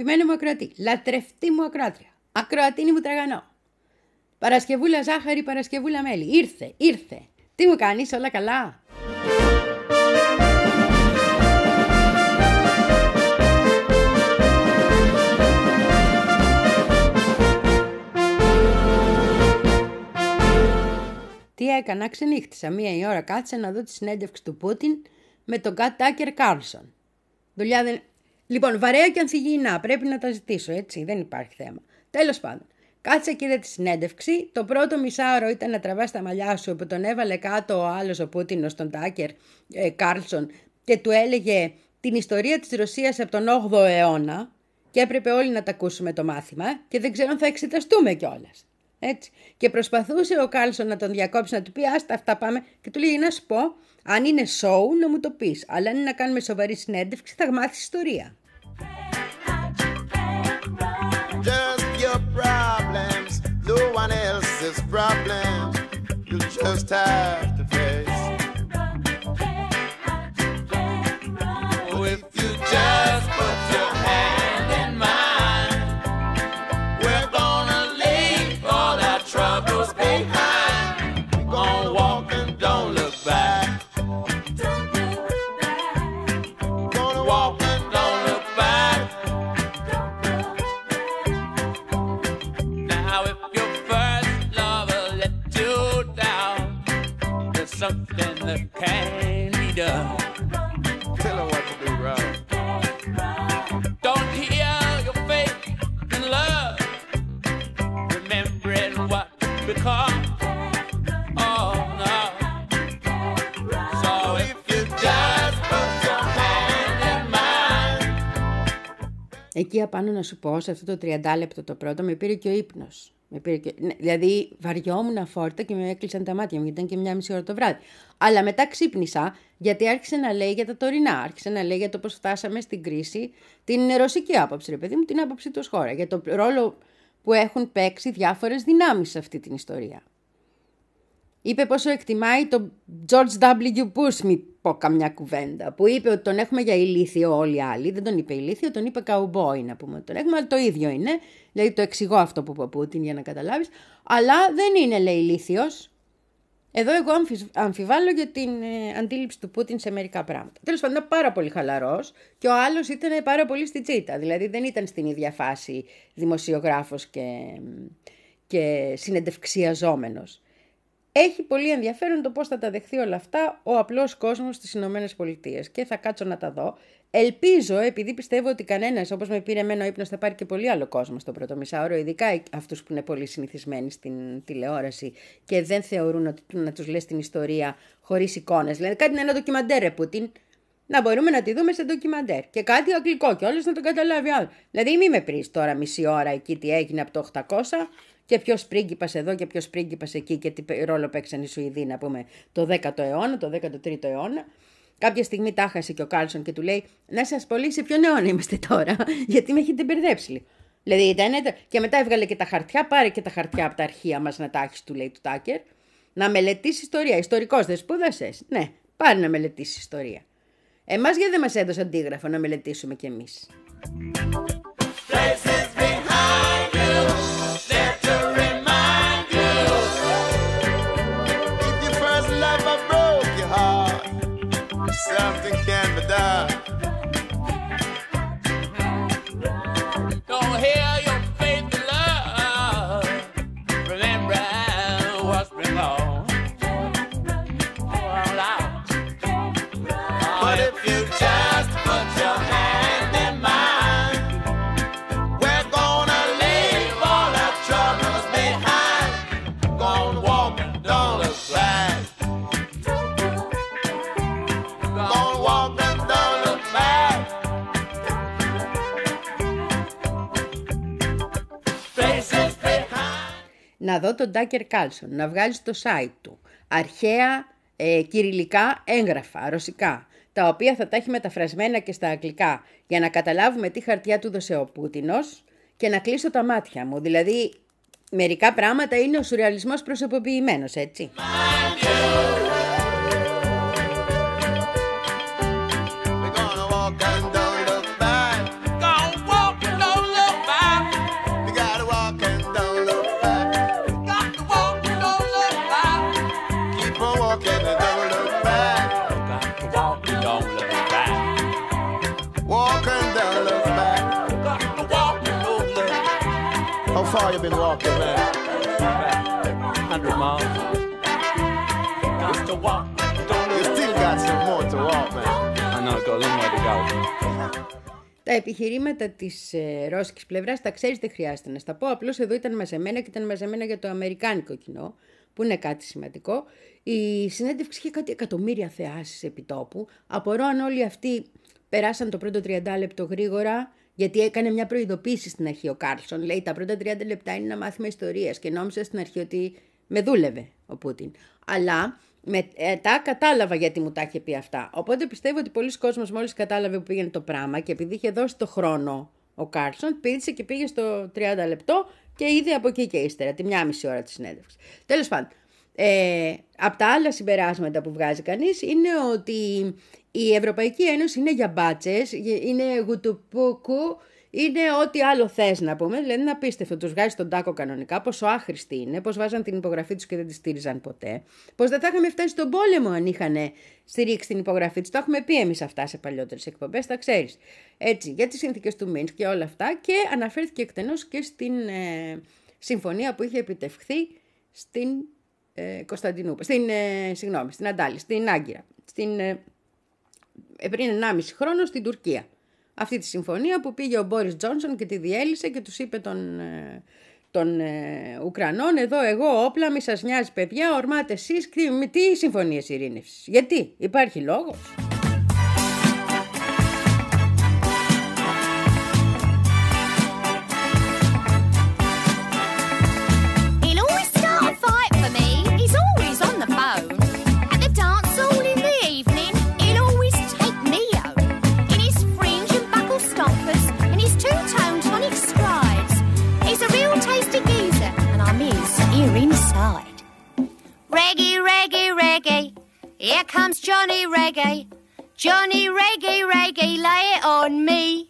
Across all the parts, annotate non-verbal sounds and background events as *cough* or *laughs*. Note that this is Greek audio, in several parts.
αγαπημένο μου ακροατή, λατρευτή μου ακροάτρια, ακροατίνη μου τραγανό. Παρασκευούλα ζάχαρη, Παρασκευούλα μέλι. Ήρθε, ήρθε. Τι μου κάνεις, όλα καλά; Τι έκανα, ξενύχτησα. Μία η ώρα κάτσε να δω τη συνέντευξη του Πούτιν με τον Κατ Τάκερ Κάρλσον. Δουλειά δεν... Λοιπόν, βαρέα και ανθυγιεινά, πρέπει να τα ζητήσω, έτσι, δεν υπάρχει θέμα. Τέλος πάντων, κάτσε και είδε τη συνέντευξη. Το πρώτο μισάωρο ήταν να τραβάς τα μαλλιά σου που τον έβαλε κάτω ο άλλος ο Πούτιν, τον Τάκερ ε, Κάρλσον και του έλεγε την ιστορία της Ρωσίας από τον 8ο αιώνα και έπρεπε όλοι να τα ακούσουμε το μάθημα και δεν ξέρω αν θα εξεταστούμε κιόλας. Έτσι. Και προσπαθούσε ο Κάρλσον να τον διακόψει, να του πει Άστα, αυτά πάμε. Και του λέει: Να σου πω, αν είναι show, να μου το πεις. Αλλά αν είναι να κάνουμε σοβαρή συνέντευξη, θα μάθεις ιστορία. Christmas time. Εκεί απάνω να σου πω, σε αυτό το 30 λεπτό το πρώτο, με πήρε και ο ύπνος. Με πήρε και... ναι, δηλαδή βαριόμουν φόρτα και με έκλεισαν τα μάτια μου γιατί ήταν και μια μισή ώρα το βράδυ. Αλλά μετά ξύπνησα γιατί άρχισε να λέει για τα τωρινά. Άρχισε να λέει για το πώς φτάσαμε στην κρίση, την ρωσική άποψη, ρε παιδί μου, την άποψη του χώρα. Για το ρόλο που έχουν παίξει διάφορες δυνάμεις σε αυτή την ιστορία. Είπε πόσο εκτιμάει τον George W. Bush, μη πω καμιά κουβέντα, που είπε ότι τον έχουμε για ηλίθιο όλοι οι άλλοι. Δεν τον είπε ηλίθιο, τον είπε καουμπόι να πούμε. Τον έχουμε, αλλά το ίδιο είναι. Δηλαδή το εξηγώ αυτό που είπε ο Πούτιν για να καταλάβεις. Αλλά δεν είναι, λέει, ηλίθιος. Εδώ εγώ αμφισ- αμφιβάλλω για την ε, αντίληψη του Πούτιν σε μερικά πράγματα. Τέλος πάντων, ήταν πάρα πολύ χαλαρός και ο άλλος ήταν πάρα πολύ στη τσίτα. Δηλαδή δεν ήταν στην ίδια φάση δημοσιογράφος και, και συνεντευξιαζόμενος. Έχει πολύ ενδιαφέρον το πώς θα τα δεχθεί όλα αυτά ο απλός κόσμος στις Ηνωμένες Πολιτείες και θα κάτσω να τα δω. Ελπίζω, επειδή πιστεύω ότι κανένας, όπως με πήρε εμένα ο ύπνος, θα πάρει και πολύ άλλο κόσμο στο πρώτο μισάωρο, ειδικά αυτούς που είναι πολύ συνηθισμένοι στην τηλεόραση και δεν θεωρούν ότι να τους λες την ιστορία χωρίς εικόνες. Δηλαδή κάτι είναι ένα ντοκιμαντέρ, ρε Πούτιν, να μπορούμε να τη δούμε σε ντοκιμαντέρ. Και κάτι αγγλικό και όλες να το καταλάβει άλλο. Δηλαδή μην με πρίσει τώρα μισή ώρα εκεί τι έγινε από το 800 και ποιος πρίγκιπας εδώ και ποιος πρίγκιπας εκεί και τι ρόλο παίξαν οι Σουηδοί, να πούμε, το 10ο αιώνα, το 13ο αιώνα. Κάποια στιγμή τα χάσε και ο Κάλσον και του λέει: Να σας πολύ, σε ποιον αιώνα είμαστε τώρα, *laughs* γιατί με έχετε μπερδέψει. Δηλαδή ήταν. Και μετά έβγαλε και τα χαρτιά, πάρε και τα χαρτιά από τα αρχεία μας να τα έχεις, του λέει του Τάκερ. Να μελετήσεις ιστορία. Ιστορικός δεν σπούδασε. Ναι, πάρε να μελετήσεις ιστορία. Εμάς γιατί δεν μας έδωσε αντίγραφο να μελετήσουμε κι εμείς. Να δω τον Ντάκερ Κάλσον να βγάλεις στο site του αρχαία ε, κυριλικά έγγραφα, ρωσικά, τα οποία θα τα έχει μεταφρασμένα και στα αγγλικά για να καταλάβουμε τι χαρτιά του δώσε ο Πούτινος και να κλείσω τα μάτια μου. Δηλαδή, μερικά πράγματα είναι ο σουρεαλισμός προσωποποιημένος, έτσι. Been walking, man? 100 miles. Just to walk. You still got some more to walk, man. I know, got a long way to go. Τα επιχειρήματα της ε, ρώσικης πλευράς τα ξέρεις, δεν χρειάζεται να στα πω. Απλώς εδώ ήταν μαζεμένα και ήταν μαζεμένα για το αμερικάνικο κοινό, που είναι κάτι σημαντικό. Η συνέντευξη είχε κάτι εκατομμύρια θεάσεις επί τόπου. Απορώ αν όλοι αυτοί περάσαν το πρώτο 30 λεπτό γρήγορα, γιατί έκανε μια προειδοποίηση στην αρχή ο Κάρλσον. Λέει: Τα πρώτα 30 λεπτά είναι ένα μάθημα ιστορίας και νόμιζα στην αρχή ότι με δούλευε ο Πούτιν. Αλλά μετά κατάλαβα γιατί μου τα είχε πει αυτά. Οπότε πιστεύω ότι πολλοί κόσμος μόλις κατάλαβε που πήγαινε το πράγμα και επειδή είχε δώσει το χρόνο ο Κάρλσον, πήδησε και πήγε στο 30 λεπτό και είδε από εκεί και ύστερα, τη μια μισή ώρα της συνέντευξης. Τέλος πάντων, ε, από τα άλλα συμπεράσματα που βγάζει κανείς είναι ότι η Ευρωπαϊκή Ένωση είναι για μπάτσες, είναι γουτουπούκου, είναι ό,τι άλλο θες να πούμε. Δηλαδή είναι απίστευτο. Του βγάζει τον τάκο κανονικά, πόσο άχρηστοι είναι, πώς βάζαν την υπογραφή τους και δεν τη στήριζαν ποτέ. Πώς δεν θα είχαμε φτάσει στον πόλεμο αν είχαν στηρίξει την υπογραφή τους. Το έχουμε πει εμείς αυτά σε παλιότερες εκπομπές, τα ξέρεις. Έτσι, για τις συνθήκες του Μίνσκ και όλα αυτά. Και αναφέρθηκε εκτενώς και στην ε, συμφωνία που είχε επιτευχθεί στην ε, Κωνσταντινούπολη. Στην, ε, συγγνώμη, στην Αντάλη, στην Άγκυρα. Στην, ε, πριν 1,5 χρόνο στην Τουρκία. Αυτή τη συμφωνία που πήγε ο Μπόρις Τζόνσον και τη διέλυσε και τους είπε των, ε, των ε, Ουκρανών εδώ εγώ όπλα μη σας νοιάζει παιδιά ορμάτε εσείς τι, τι συμφωνίες ειρήνευσης γιατί; Υπάρχει λόγος comes Johnny Reggae. Johnny Reggae, Reggae, lay it on me.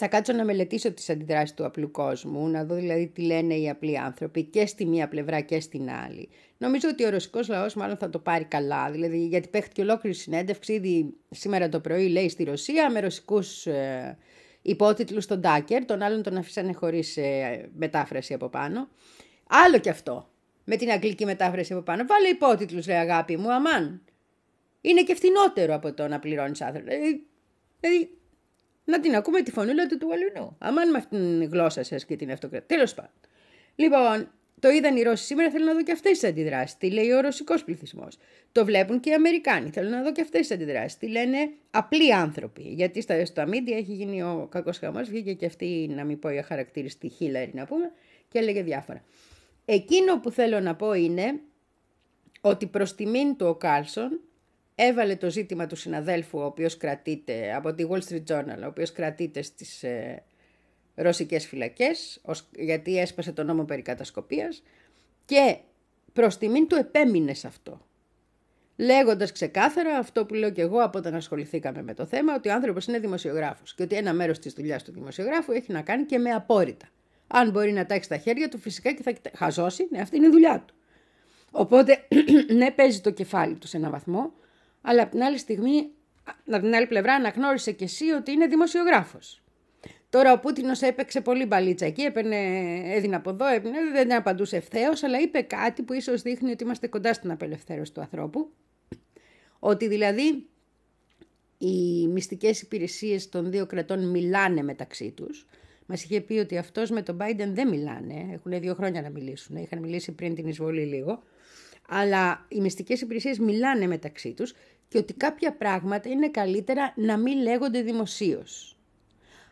Θα κάτσω να μελετήσω τις αντιδράσεις του απλού κόσμου, να δω δηλαδή τι λένε οι απλοί άνθρωποι και στη μία πλευρά και στην άλλη. Νομίζω ότι ο ρωσικός λαός μάλλον θα το πάρει καλά, δηλαδή γιατί παίχτηκε ολόκληρη συνέντευξη ήδη σήμερα το πρωί λέει στη Ρωσία με ρωσικούς ε, υπότιτλους στον Τάκερ, τον άλλον τον αφήσανε χωρίς ε, μετάφραση από πάνω. Άλλο κι αυτό, με την αγγλική μετάφραση από πάνω. Βάλε υπότιτλους λέει αγάπη μου, αμάν. Είναι και φθηνότερο από το να πληρώνεις άνθρωπο. Δηλαδή, δηλαδή να την ακούμε τη φωνούλα του του αλλού. Αμάν με αυτήν την γλώσσα σας και την αυτοκρατία. Τέλος πάντων. Λοιπόν, το είδαν οι Ρώσοι σήμερα, θέλω να δω και αυτές τις αντιδράσεις. Τι λέει ο ρωσικός πληθυσμός. Το βλέπουν και οι Αμερικάνοι. Θέλω να δω και αυτές τις αντιδράσεις. Τι λένε απλοί άνθρωποι. Γιατί στα, στα μίντια έχει γίνει ο κακός χαμός. Βγήκε και αυτή, να μην πω η αχαρακτήριστη Χίλαρη να πούμε, και έλεγε διάφορα. Εκείνο που θέλω να πω είναι ότι προς τιμήν του ο Κάλσον έβαλε το ζήτημα του συναδέλφου, ο οποίος κρατείται από τη Wall Street Journal, ο οποίος κρατείται στις ε, ρωσικές φυλακές, ως, γιατί έσπασε το νόμο περί κατασκοπίας και προς τιμήν του επέμεινε σε αυτό. Λέγοντας ξεκάθαρα αυτό που λέω και εγώ από όταν ασχοληθήκαμε με το θέμα, ότι ο άνθρωπος είναι δημοσιογράφος και ότι ένα μέρος της δουλειάς του δημοσιογράφου έχει να κάνει και με απόρριτα. Αν μπορεί να τα έχει στα χέρια του, φυσικά και θα χαζώσει, ναι, αυτή είναι η δουλειά του. Οπότε, *clears throat* ναι, παίζει το κεφάλι του σε έναν βαθμό, αλλά από την άλλη στιγμή, από την άλλη πλευρά, αναγνώρισε και εσύ ότι είναι δημοσιογράφος. Τώρα ο Πούτινος έπαιξε πολύ μπαλίτσα εκεί, έπαιρνε, έδινε από εδώ, έπαιρνε, δεν απαντούσε ευθέως, αλλά είπε κάτι που ίσως δείχνει ότι είμαστε κοντά στην απελευθέρωση του ανθρώπου. Ότι δηλαδή οι μυστικές υπηρεσίες των δύο κρατών μιλάνε μεταξύ τους. Μας είχε πει ότι αυτός με τον Biden δεν μιλάνε, έχουν δύο χρόνια να μιλήσουν, είχαν μιλήσει πριν την εισβολή λίγο. Αλλά οι μυστικές υπηρεσίες μιλάνε μεταξύ τους και ότι κάποια πράγματα είναι καλύτερα να μην λέγονται δημοσίως.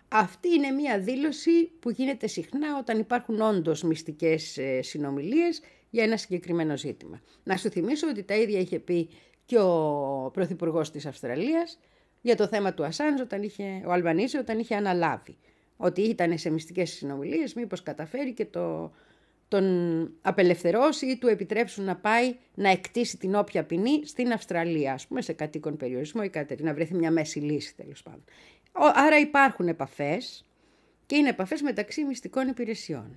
Αυτή είναι μια δήλωση που γίνεται συχνά όταν υπάρχουν όντως μυστικές ε, συνομιλίες για ένα συγκεκριμένο ζήτημα. Να σου θυμίσω ότι τα ίδια είχε πει και ο Πρωθυπουργός της Αυστραλίας για το θέμα του Ασάνζ όταν είχε, ο Αλβανίζη όταν είχε αναλάβει. Ότι ήταν σε μυστικές συνομιλίες, μήπως καταφέρει και το, τον απελευθερώσει ή του επιτρέψουν να πάει να εκτίσει την όποια ποινή στην Αυστραλία, ας πούμε σε κατοίκον περιορισμό ή κάτι να βρεθεί μια μέση λύση τέλος πάντων. Άρα υπάρχουν επαφές και είναι επαφές μεταξύ μυστικών υπηρεσιών.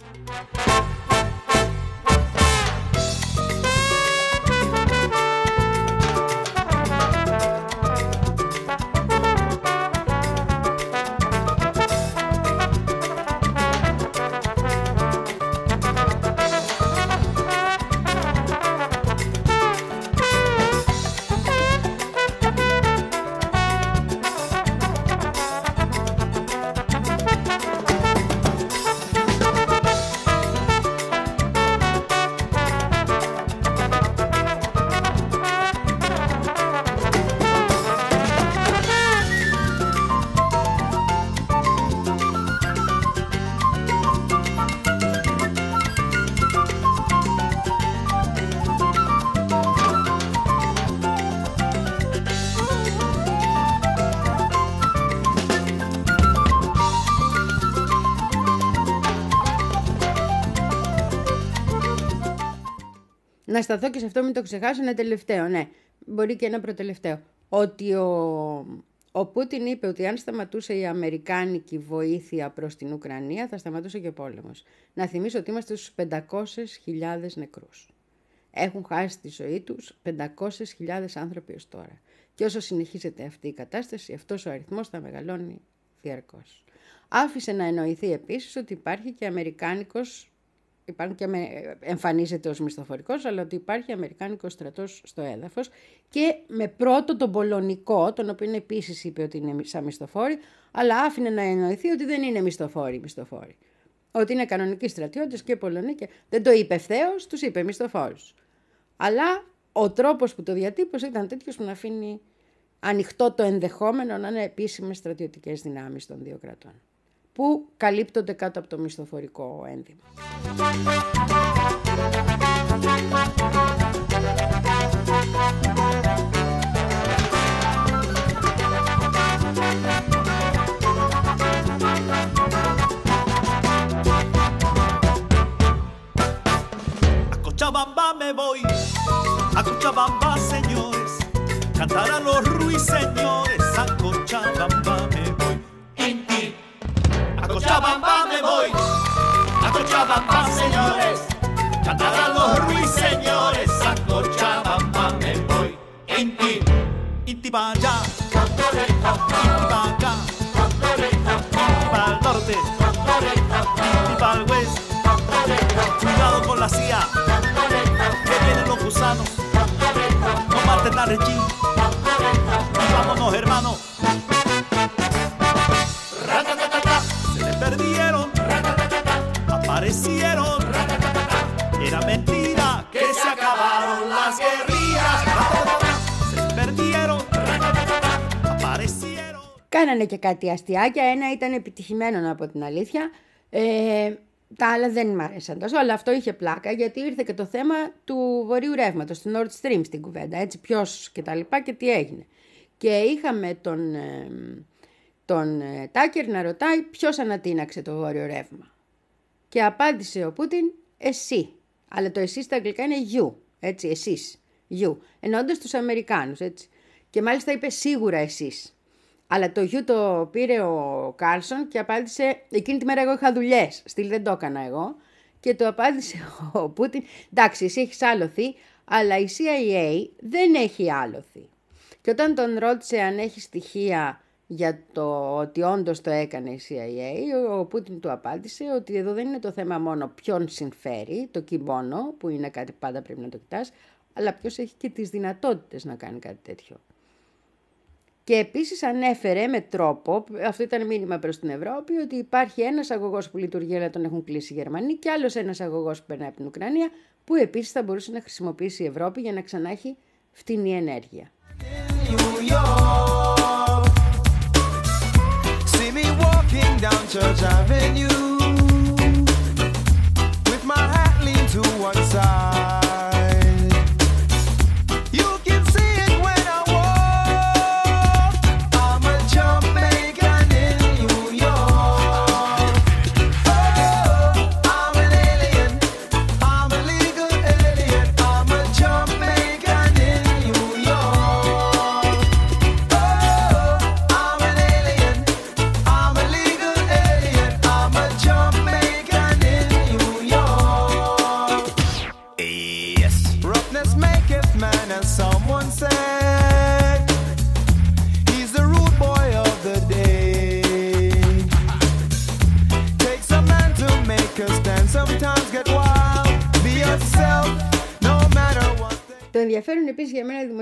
Να σταθώ και σε αυτό, μην το ξεχάσω, ένα τελευταίο, ναι. Μπορεί και ένα προτελευταίο. Ότι ο, ο Πούτιν είπε ότι αν σταματούσε η αμερικάνικη βοήθεια προς την Ουκρανία, θα σταματούσε και ο πόλεμος. Να θυμίσω ότι είμαστε στους 500.000 νεκρούς. Έχουν χάσει τη ζωή τους 500.000 άνθρωποι ως τώρα. Και όσο συνεχίζεται αυτή η κατάσταση, αυτός ο αριθμός θα μεγαλώνει διαρκώς. Άφησε να εννοηθεί επίσης ότι υπάρχει και αμερικάνικος υπάρχουν και με, εμφανίζεται ως μισθοφορικός, αλλά ότι υπάρχει Αμερικάνικος στρατός στο έδαφος και με πρώτο τον Πολωνικό, τον οποίο επίσης είπε ότι είναι σαν μισθοφόροι, αλλά άφηνε να εννοηθεί ότι δεν είναι μισθοφόροι μισθοφόροι. Ότι είναι κανονικοί στρατιώτες και Πολωνοί και δεν το είπε ευθέω, τους είπε μισθοφόρους. Αλλά ο τρόπος που το διατύπωσε ήταν τέτοιος που να αφήνει ανοιχτό το ενδεχόμενο να είναι επίσημες στρατιωτικές δυνάμεις των δύο κρατών που καλύπτονται κάτω από το μισθοφορικό ένδυμα. Cochabamba me voy, a Cochabamba señores, cantarán los ruiseñores, a Cochabamba Cochabamba me voy, a Cochabamba señores, cantarán los ruiseñores, a Cochabamba me voy. Inti, Inti para allá, Inti para acá, Inti para el norte, Inti para el oeste. Cuidado con la CIA, que vienen los gusanos. No maten a Regín. Y vámonos, hermano. Se le perdieron, aparecieron. Era mentira que se acabaron las guerrillas. Se le perdieron, aparecieron. Κάνανε και κάτι αστιάκια, ένα ήταν επιτυχημένο να πω την αλήθεια. Ε, τα άλλα δεν μ' άρεσαν τόσο, αλλά αυτό είχε πλάκα γιατί ήρθε και το θέμα του βορείου ρεύματος, του Nord Stream στην κουβέντα. Έτσι, ποιος και τα λοιπά και τι έγινε. Και είχαμε τον, ε, τον ε, Τάκερ να ρωτάει ποιος ανατείναξε το βόρειο ρεύμα. Και απάντησε ο Πούτιν, εσύ. Αλλά το εσύ στα αγγλικά είναι you, έτσι, εσείς, you. Εννοώντας τους Αμερικάνους, έτσι. Και μάλιστα είπε σίγουρα εσείς. Αλλά το γιου το πήρε ο Κάρλσον και απάντησε, εκείνη τη μέρα εγώ είχα δουλειές. Στυλ δεν το έκανα εγώ. Και το απάντησε ο Πούτιν, εντάξει εσύ έχεις άλλοθι, αλλά η CIA δεν έχει άλλοθι. Και όταν τον ρώτησε αν έχει στοιχεία για το ότι όντως το έκανε η CIA, ο Πούτιν του απάντησε ότι εδώ δεν είναι το θέμα μόνο ποιον συμφέρει, το κυμπόνο, που είναι κάτι που πάντα πρέπει να το κοιτάς, αλλά ποιος έχει και τις δυνατότητες να κάνει κάτι τέτοιο. Και επίσης ανέφερε με τρόπο, αυτό ήταν μήνυμα προς την Ευρώπη, ότι υπάρχει ένας αγωγός που λειτουργεί αλλά τον έχουν κλείσει οι Γερμανοί και άλλος ένας αγωγός που περνάει από την Ουκρανία που επίσης θα μπορούσε να χρησιμοποιήσει η Ευρώπη για να ξανά έχει φτηνή ενέργεια.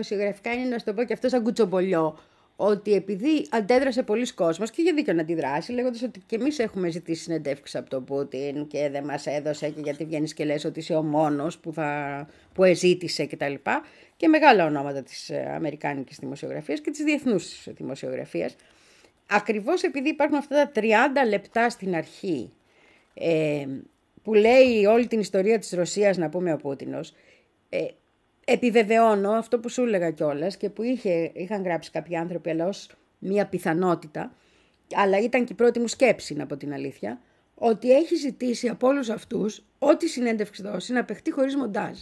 Δημοσιογραφικά είναι να σου το πω και αυτό σαν κουτσομπολιό ότι επειδή αντέδρασε πολλοί κόσμος και για δίκιο να αντιδράσει λέγοντας ότι και εμείς έχουμε ζητήσει συνεντεύξεις από τον Πούτιν και δεν μας έδωσε και γιατί βγαίνεις και λες ότι είσαι ο μόνος που, θα, που εζήτησε κτλ. Και, και μεγάλα ονόματα της ε, αμερικάνικης δημοσιογραφίας και της διεθνούς δημοσιογραφίας. Ακριβώς επειδή υπάρχουν αυτά τα 30 λεπτά στην αρχή ε, που λέει όλη την ιστορία της Ρωσίας να πούμε ο Πούτινος, ε, επιβεβαιώνω αυτό που σου έλεγα κιόλας και που είχε, είχαν γράψει κάποιοι άνθρωποι αλλά ως μια πιθανότητα, αλλά ήταν και η πρώτη μου σκέψη να πω την αλήθεια, ότι έχει ζητήσει από όλους αυτούς ό,τι συνέντευξη δώσει να παιχτεί χωρίς μοντάζ.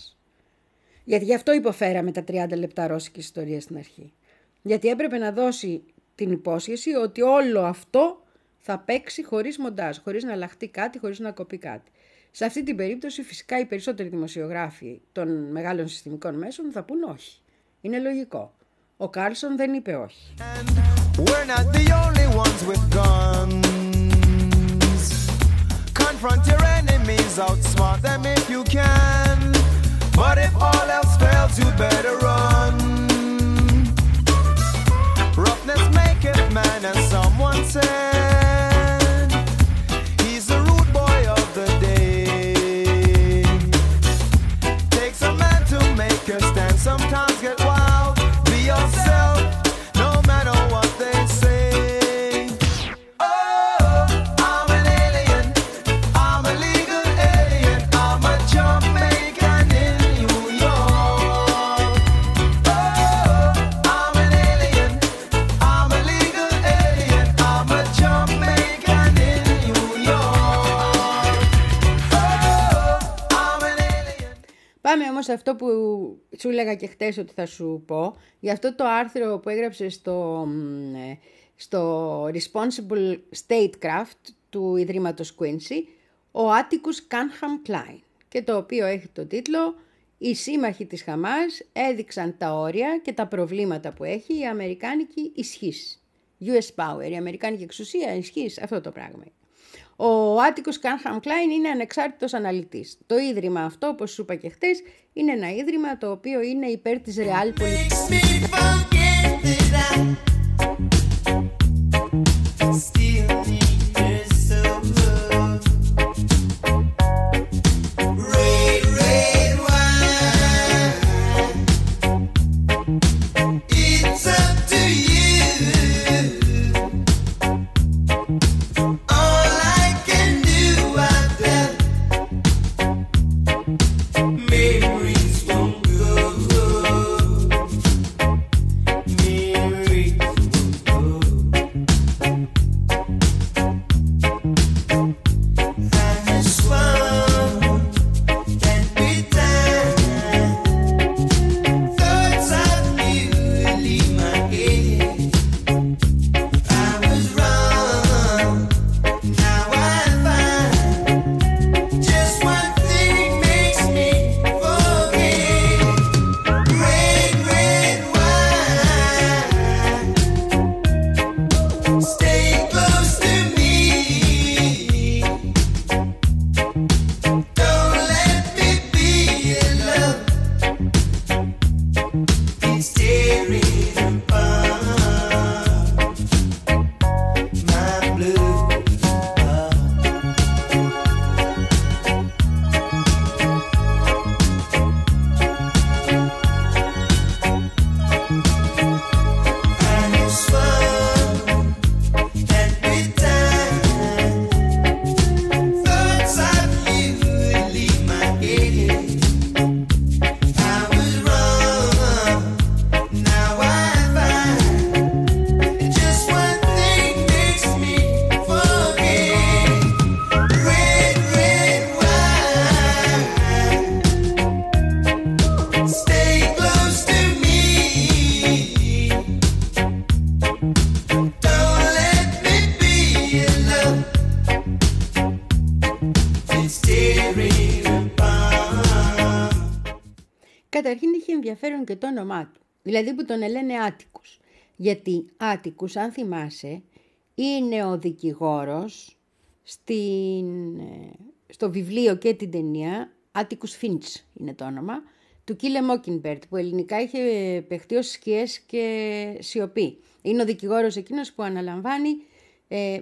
Γιατί γι' αυτό υποφέραμε τα 30 λεπτά ρώσικη ιστορία στην αρχή. Γιατί έπρεπε να δώσει την υπόσχεση ότι όλο αυτό θα παίξει χωρίς μοντάζ, χωρίς να αλλάχτεί κάτι, χωρίς να κοπεί κάτι. Σε αυτή την περίπτωση φυσικά οι περισσότεροι δημοσιογράφοι των μεγάλων συστημικών μέσων θα πούν όχι. Είναι λογικό. Ο Κάρλσον δεν είπε όχι. We're not the only get wild. Όμως σε αυτό που σου έλεγα και χτες ότι θα σου πω, για αυτό το άρθρο που έγραψε στο, μ, ε, στο Responsible Statecraft του Ιδρύματος Quincy, ο Άτικους Κάνχαμ Κλάιν, και το οποίο έχει το τίτλο «Οι σύμμαχοι της Χαμάς έδειξαν τα όρια και τα προβλήματα που έχει η Αμερικάνικη ισχύς». US Power, η Αμερικάνικη εξουσία, ισχύς, αυτό το πράγμα. Ο Άτικος Κάνχαμ Κλάιν είναι ανεξάρτητος αναλυτής. Το ίδρυμα αυτό, όπως σου είπα και χτες, είναι ένα ίδρυμα το οποίο είναι υπέρ της ρεάλ πολιτικής. Ενδιαφέρον και το όνομά του, δηλαδή που τον λένε Άτικους. Γιατί Άτικους, αν θυμάσαι, είναι ο δικηγόρος στην, ε, στο βιβλίο και την ταινία, Atticus Finch είναι το όνομα, του Κίλε Mockingbird, που ελληνικά είχε παιχτεί ως σκιές και σιωπή. Είναι ο δικηγόρος εκείνος που αναλαμβάνει ε,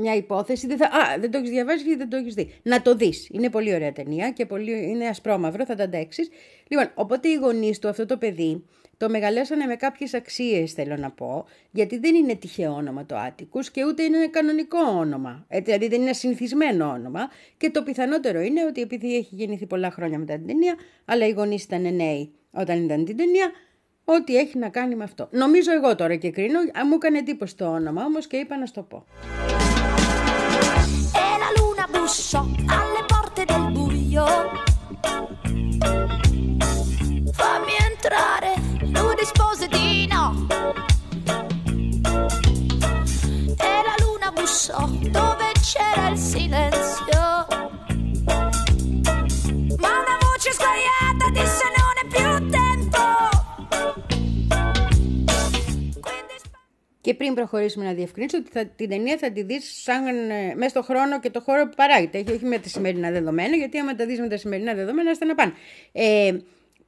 μια υπόθεση. Δεν, θα, α, δεν το έχεις διαβάσει γιατί δεν το έχεις δει. Να το δεις. Είναι πολύ ωραία ταινία και πολύ, είναι ασπρόμαυρο, θα τα αντέξεις. Λοιπόν, οπότε οι γονείς του, αυτό το παιδί, το μεγαλέσανε με κάποιες αξίες, θέλω να πω, γιατί δεν είναι τυχαίο όνομα το Άτικου και ούτε είναι κανονικό όνομα. Ε, δηλαδή δεν είναι συνηθισμένο όνομα. Και το πιθανότερο είναι ότι επειδή έχει γεννηθεί πολλά χρόνια μετά την ταινία, αλλά οι γονείς ήταν νέοι όταν ήταν την ταινία, ό,τι έχει να κάνει με αυτό. Νομίζω εγώ τώρα και κρίνω, μου έκανε εντύπωση το όνομα όμως και είπα να στο πω. Bussò alle porte del buio. Fammi entrare, lui rispose di no. E la luna bussò dove c'era il silenzio. Και πριν προχωρήσουμε να διευκρινίσω ότι θα, την ταινία θα τη δεις σαν ε, μέσα στο χρόνο και το χώρο που παράγεται. Έχει, όχι με τα σημερινά δεδομένα, γιατί άμα τα δεις με τα σημερινά δεδομένα, ώστε να πάνε. Ε,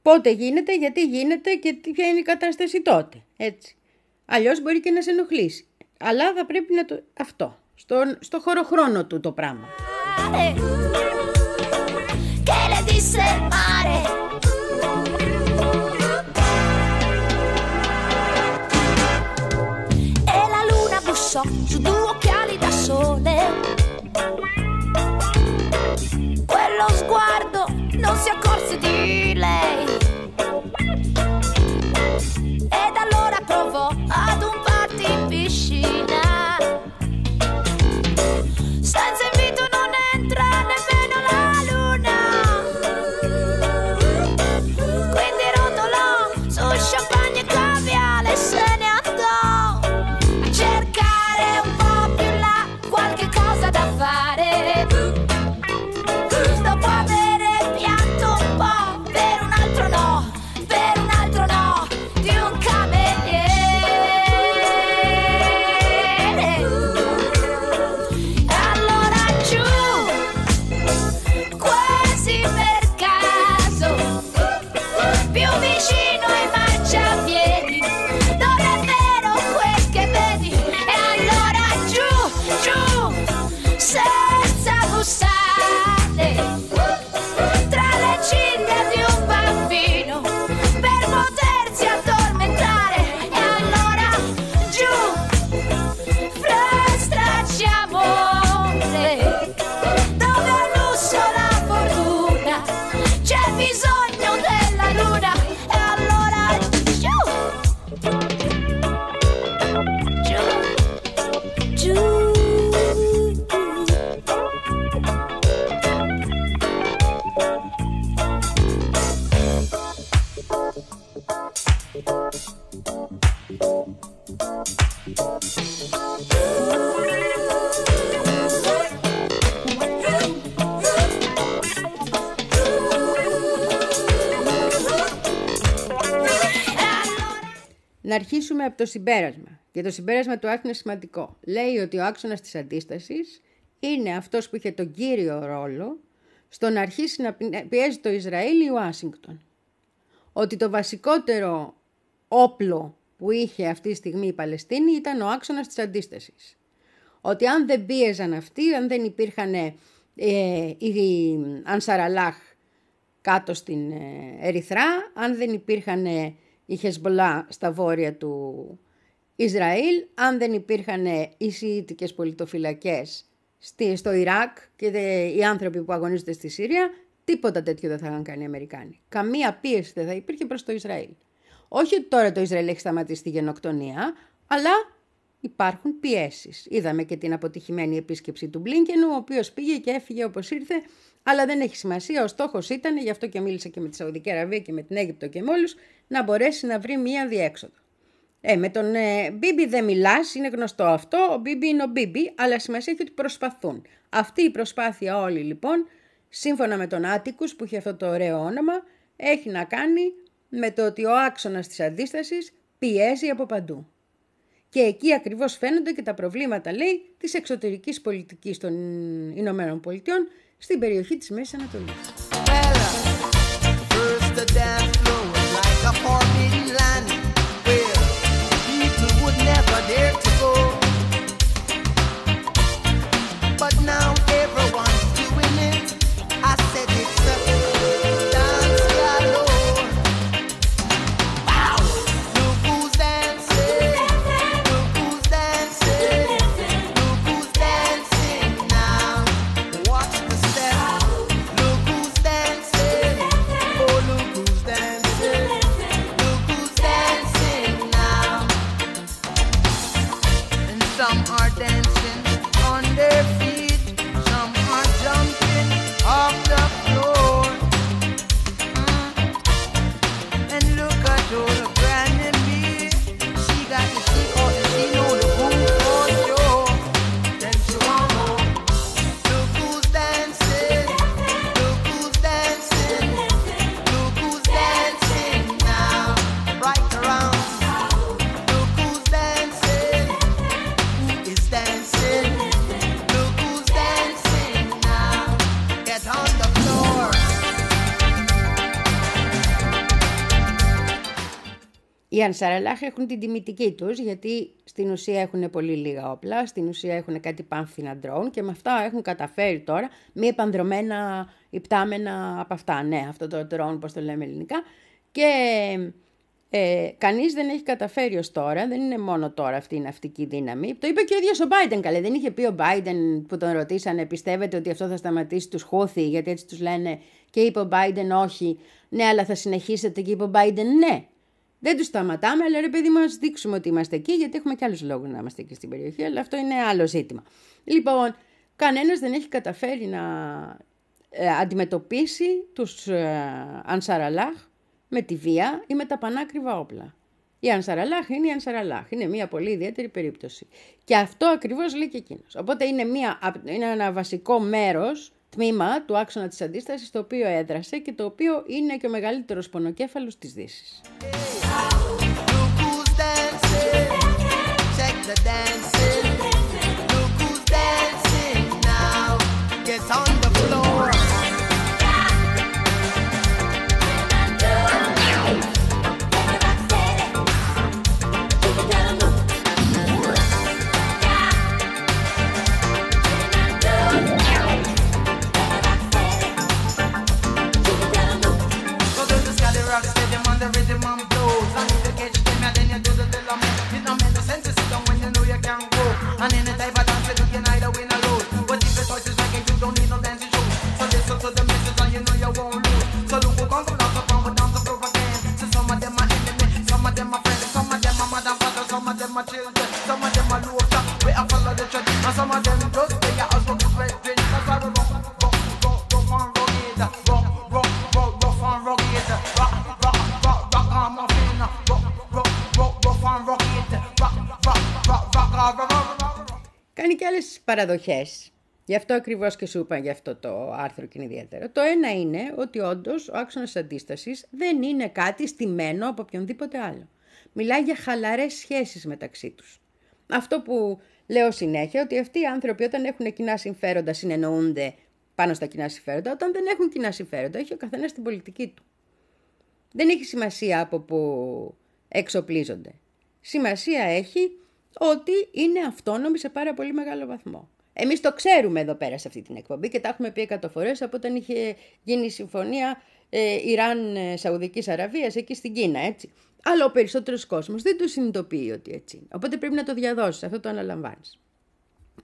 πότε γίνεται, γιατί γίνεται και τι- ποια είναι η κατάσταση τότε. Έτσι. Αλλιώς μπορεί και να σε ενοχλήσει. Αλλά θα πρέπει να το... Αυτό. Στο, στο χώρο χρόνο του το πράγμα. Su due occhiali da sole. Quello sguardo non si accorse αρχίσουμε από το συμπέρασμα. Και το συμπέρασμα του άρθρου είναι σημαντικό. Λέει ότι ο άξονας της αντίστασης είναι αυτός που είχε τον κύριο ρόλο στο να αρχίσει να πι- πιέζει το Ισραήλ η Ουάσιγκτον. Ότι το βασικότερο όπλο που είχε αυτή τη στιγμή η Παλαιστίνη ήταν ο άξονας της αντίστασης. Ότι αν δεν πίεζαν αυτοί, αν δεν υπήρχαν ε, οι Ανσαραλάχ κάτω στην ε, Ερυθρά, αν δεν υπήρχαν ε, οι Χεσμολά στα βόρεια του Ισραήλ, αν δεν υπήρχαν ε, οι Σιήτικες πολιτοφυλακές στη, στο Ιράκ και δε, οι άνθρωποι που αγωνίζονται στη Συρία, τίποτα τέτοιο δεν θα είχαν κάνει οι Αμερικάνοι. Καμία πίεση δεν θα υπήρχε προς το Ισραήλ. Όχι ότι τώρα το Ισραήλ έχει σταματήσει τη γενοκτονία, αλλά υπάρχουν πιέσεις. Είδαμε και την αποτυχημένη επίσκεψη του Μπλίνκενου, ο οποίος πήγε και έφυγε όπως ήρθε, αλλά δεν έχει σημασία. Ο στόχος ήταν, γι' αυτό και μίλησα και με τη Σαουδική Αραβία και με την Αίγυπτο και με όλους, να μπορέσει να βρει μία διέξοδο. Ε, με τον ε, Μπίμπι δεν μιλάς, είναι γνωστό αυτό, ο Μπίμπι είναι ο Μπίμπι, αλλά σημασία έχει ότι προσπαθούν. Αυτή η προσπάθεια όλη λοιπόν, σύμφωνα με τον Άτικους που έχει αυτό το ωραίο όνομα, έχει να κάνει με το ότι ο άξονας της αντίστασης πιέζει από παντού. Και εκεί ακριβώς φαίνονται και τα προβλήματα, λέει, της εξωτερικής πολιτικής των Ηνωμένων Πολιτειών στην περιοχή της Μέσης Ανατολής. Well, first Οι Ανσαραλάχ έχουν την τιμητική τους γιατί στην ουσία έχουν πολύ λίγα όπλα, στην ουσία έχουν κάτι πάμφθηνα ντρόουν και με αυτά έχουν καταφέρει τώρα μη επανδρομένα υπτάμενα από αυτά. Ναι, αυτό το ντρόουν πώς το λέμε ελληνικά και ε, κανείς δεν έχει καταφέρει ως τώρα, δεν είναι μόνο τώρα αυτή η ναυτική δύναμη. Το είπε και ο ίδιος ο Biden καλέ, δεν είχε πει ο Biden που τον ρωτήσανε πιστεύετε ότι αυτό θα σταματήσει τους Χούθη γιατί έτσι τους λένε και είπε ο Biden όχι, ναι αλλά θα συνεχίσετε και είπε ο Biden ναι. Δεν τους σταματάμε, αλλά ρε παιδί μα δείξουμε ότι είμαστε εκεί, γιατί έχουμε και άλλους λόγους να είμαστε εκεί στην περιοχή, αλλά αυτό είναι άλλο ζήτημα. Λοιπόν, κανένας δεν έχει καταφέρει να ε, αντιμετωπίσει τους ε, Ανσαραλάχ με τη βία ή με τα πανάκριβα όπλα. Η Ανσαραλάχ είναι η Ανσαραλάχ. Είναι μια πολύ ιδιαίτερη περίπτωση. Και αυτό ακριβώς λέει και εκείνος. Οπότε είναι, μια, είναι ένα βασικό μέρος, τμήμα του άξονα της αντίστασης το οποίο έδρασε και το οποίο είναι και ο μεγαλύτερος πονοκέφαλος της Δύσης. Παραδοχές. Γι' αυτό ακριβώς και σου είπα γι' αυτό το άρθρο και είναι ιδιαίτερο. Το ένα είναι ότι όντως ο άξονας αντίστασης δεν είναι κάτι στημένο από οποιονδήποτε άλλο. Μιλάει για χαλαρές σχέσεις μεταξύ τους. Αυτό που λέω συνέχεια, ότι αυτοί οι άνθρωποι όταν έχουν κοινά συμφέροντα συνεννοούνται πάνω στα κοινά συμφέροντα, όταν δεν έχουν κοινά συμφέροντα έχει ο καθένας την πολιτική του. Δεν έχει σημασία από που εξοπλίζονται. Σημασία έχει ότι είναι αυτόνομοι σε πάρα πολύ μεγάλο βαθμό. Εμείς το ξέρουμε εδώ πέρα σε αυτή την εκπομπή και τα έχουμε πει εκατό φορές από όταν είχε γίνει η συμφωνία ε, Ιράν-Σαουδικής Αραβίας εκεί στην Κίνα, έτσι. Αλλά ο περισσότερος κόσμος δεν το συνειδητοποιεί ότι έτσι είναι. Οπότε πρέπει να το διαδώσεις, αυτό το αναλαμβάνεις.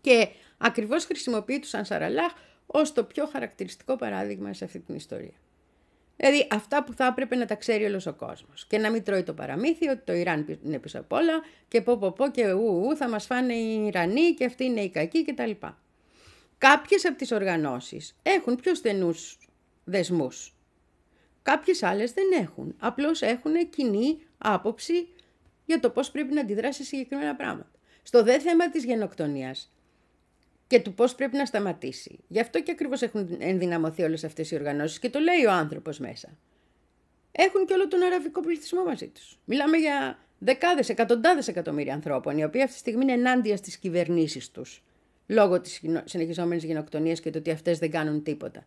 Και ακριβώς χρησιμοποιεί τους Ανσαραλάχ ως το πιο χαρακτηριστικό παράδειγμα σε αυτή την ιστορία. Δηλαδή αυτά που θα έπρεπε να τα ξέρει όλος ο κόσμος και να μην τρώει το παραμύθι ότι το Ιράν είναι πίσω απ' όλα και πω πω πω και ου, ου θα μας φάνε οι Ιρανοί και αυτοί είναι οι κακοί κτλ. Κάποιες από τις οργανώσεις έχουν πιο στενούς δεσμούς. Κάποιες άλλες δεν έχουν. Απλώς έχουν κοινή άποψη για το πώς πρέπει να αντιδράσει σε συγκεκριμένα πράγματα. Στο δε θέμα της γενοκτονίας και του πώς πρέπει να σταματήσει. Γι' αυτό και ακριβώς έχουν ενδυναμωθεί όλες αυτές οι οργανώσεις και το λέει ο άνθρωπος μέσα. Έχουν και όλο τον αραβικό πληθυσμό μαζί τους. Μιλάμε για δεκάδες, εκατοντάδες εκατομμύρια ανθρώπων, οι οποίοι αυτή τη στιγμή είναι ενάντια στις κυβερνήσεις τους, λόγω της συνεχιζόμενης γενοκτονίας και το ότι αυτές δεν κάνουν τίποτα.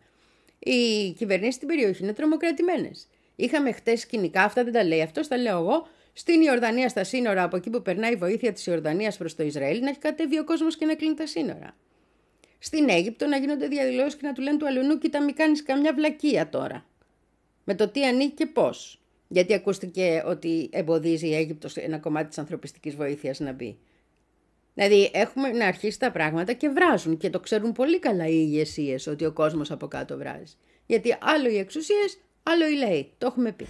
Οι κυβερνήσεις στην περιοχή είναι τρομοκρατημένες. Είχαμε χτες σκηνικά, αυτά δεν τα λέει αυτός, τα λέω εγώ, στην Ιορδανία στα σύνορα, από εκεί που περνάει η βοήθεια της Ιορδανίας προς το Ισραήλ, να έχει κατέβει ο κόσμος και να κλείνει τα σύνορα. Στην Αίγυπτο να γίνονται διαδηλώσεις και να του λένε του αλουνού, κοίτα, μην κάνεις καμιά βλακεία τώρα. Με το τι ανήκει και πώς. Γιατί ακούστηκε ότι εμποδίζει η Αίγυπτος ένα κομμάτι της ανθρωπιστικής βοήθειας να μπει. Δηλαδή έχουμε να αρχίσει τα πράγματα και βράζουν και το ξέρουν πολύ καλά οι ηγεσίες ότι ο κόσμος από κάτω βράζει. Γιατί άλλο οι εξουσίες, άλλο οι λαοί. Το έχουμε πει.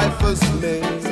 life was made.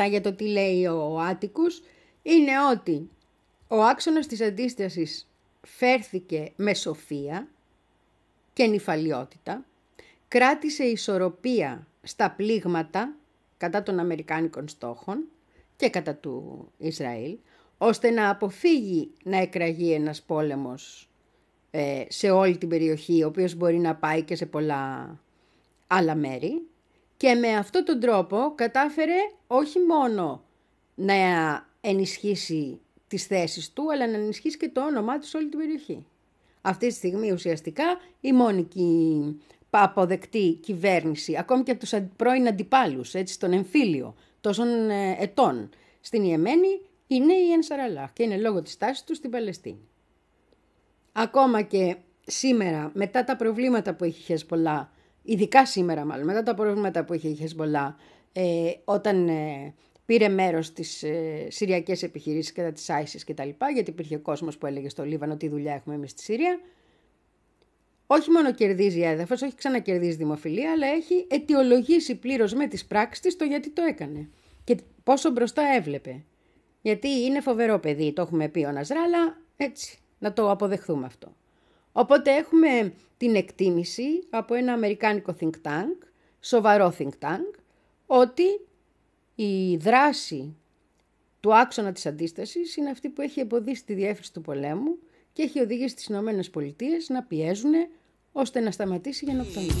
Διατάφτα για το τι λέει ο Άτικους είναι ότι ο άξονας της αντίστασης φέρθηκε με σοφία και νυφαλιότητα, κράτησε ισορροπία στα πλήγματα κατά των Αμερικάνικων στόχων και κατά του Ισραήλ, ώστε να αποφύγει να εκραγεί ένας πόλεμος ε, σε όλη την περιοχή, ο οποίος μπορεί να πάει και σε πολλά άλλα μέρη. Και με αυτόν τον τρόπο κατάφερε όχι μόνο να ενισχύσει τις θέσεις του, αλλά να ενισχύσει και το όνομά του σε όλη την περιοχή. Αυτή τη στιγμή ουσιαστικά η μόνη κυ- αποδεκτή κυβέρνηση, ακόμη και από τους αν- πρώην αντιπάλους, έτσι, στον εμφύλιο τόσων ε, ετών στην Ιεμένη, είναι η Ενσαραλάχ και είναι λόγω της τάσης του στην Παλαιστίνη. Ακόμα και σήμερα, μετά τα προβλήματα που έχει η Χεσμολά, ειδικά σήμερα μάλλον, μετά τα προβλήματα που είχε η Χεσμολά, ε, όταν ε, πήρε μέρος στις ε, συριακές επιχειρήσεις κατά της ISIS και τα λοιπά, γιατί υπήρχε κόσμος που έλεγε στο Λίβανο τι δουλειά έχουμε εμείς στη Συρία, όχι μόνο κερδίζει έδαφος, όχι ξανακερδίζει δημοφιλία, αλλά έχει αιτιολογήσει πλήρως με τις πράξεις της το γιατί το έκανε. Και πόσο μπροστά έβλεπε. Γιατί είναι φοβερό παιδί, το έχουμε πει ο Ναζράλα, έτσι, να το αποδεχθούμε αυτό. Οπότε έχουμε την εκτίμηση από ένα αμερικάνικο think tank, σοβαρό think tank, ότι η δράση του άξονα της αντίστασης είναι αυτή που έχει εμποδίσει τη διεύθυνση του πολέμου και έχει οδηγήσει τις Ηνωμένες Πολιτείες να πιέζουν ώστε να σταματήσει η γενοκτονία.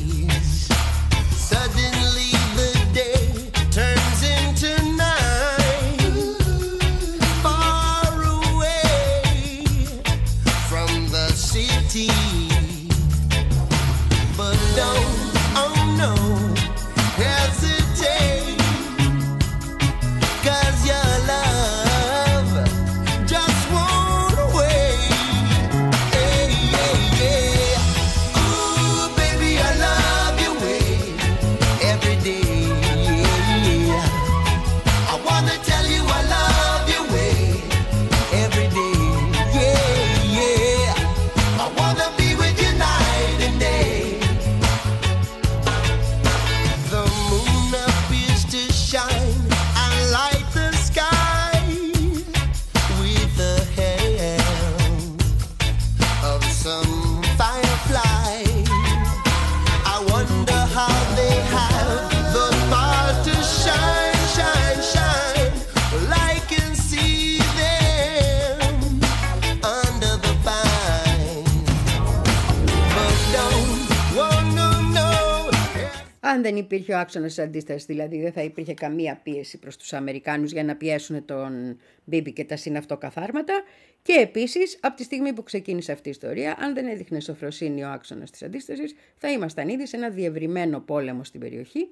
Αν δεν υπήρχε ο άξονας της αντίστασης, δηλαδή δεν θα υπήρχε καμία πίεση προς τους Αμερικάνους για να πιέσουν τον Μπίμπι και τα συναυτοκαθάρματα. Και επίσης, από τη στιγμή που ξεκίνησε αυτή η ιστορία, αν δεν έδειχνε σοφροσύνη ο άξονας της αντίστασης, θα ήμασταν ήδη σε ένα διευρυμένο πόλεμο στην περιοχή.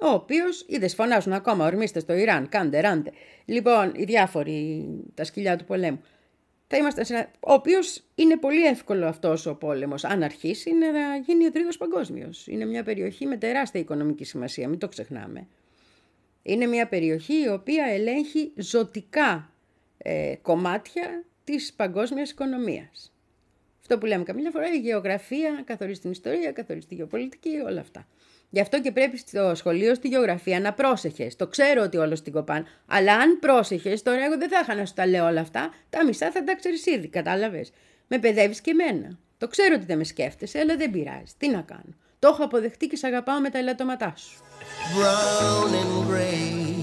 Ο οποίος, είδες, φωνάζουν ακόμα, ορμήστε στο Ιράν, κάντε, ράντε. Λοιπόν, οι διάφοροι, τα σκυλιά του πολέμου θα είμαστε σε ένα... ο οποίος είναι πολύ εύκολο αυτός ο πόλεμος, αν αρχίσει, να γίνει ο τρίτος παγκόσμιος. Είναι μια περιοχή με τεράστια οικονομική σημασία, μην το ξεχνάμε. Είναι μια περιοχή η οποία ελέγχει ζωτικά ε, κομμάτια της παγκόσμιας οικονομίας. Αυτό που λέμε καμιά φορά, η γεωγραφία καθορίζει την ιστορία, καθορίζει τη γεωπολιτική, όλα αυτά. Γι' αυτό και πρέπει στο σχολείο στη γεωγραφία να πρόσεχες. Το ξέρω ότι όλος την κοπάν. Αλλά αν πρόσεχες, τώρα εγώ δεν θα είχα να σου τα λέω όλα αυτά. Τα μισά θα τα ξέρεις ήδη, κατάλαβες. Με παιδεύεις και εμένα. Το ξέρω ότι δεν με σκέφτεσαι, αλλά δεν πειράζει. Τι να κάνω. Το έχω αποδεχτεί και σε αγαπάω με τα ελαττώματά σου. brown and gray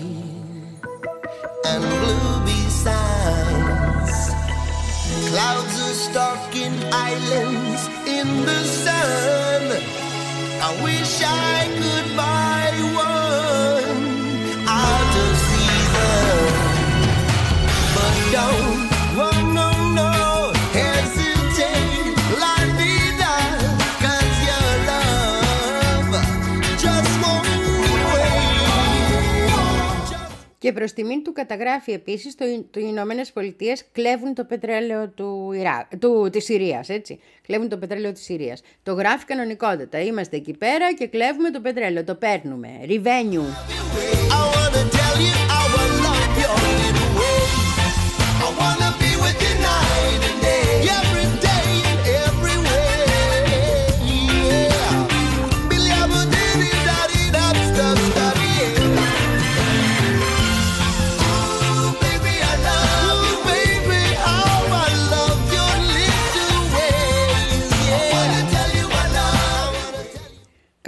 and blue besides. Clouds are stalking islands in the sun. Don't, Και προς τιμήν του καταγράφει επίσης το, το οι Ηνωμένες Πολιτείες κλέβουν το πετρέλαιο του Ιρά, του, της Συρίας, έτσι. Κλέβουν το πετρέλαιο της Συρίας. Το γράφει κανονικότατα. Είμαστε εκεί πέρα και κλέβουμε το πετρέλαιο. Το παίρνουμε. Revenue.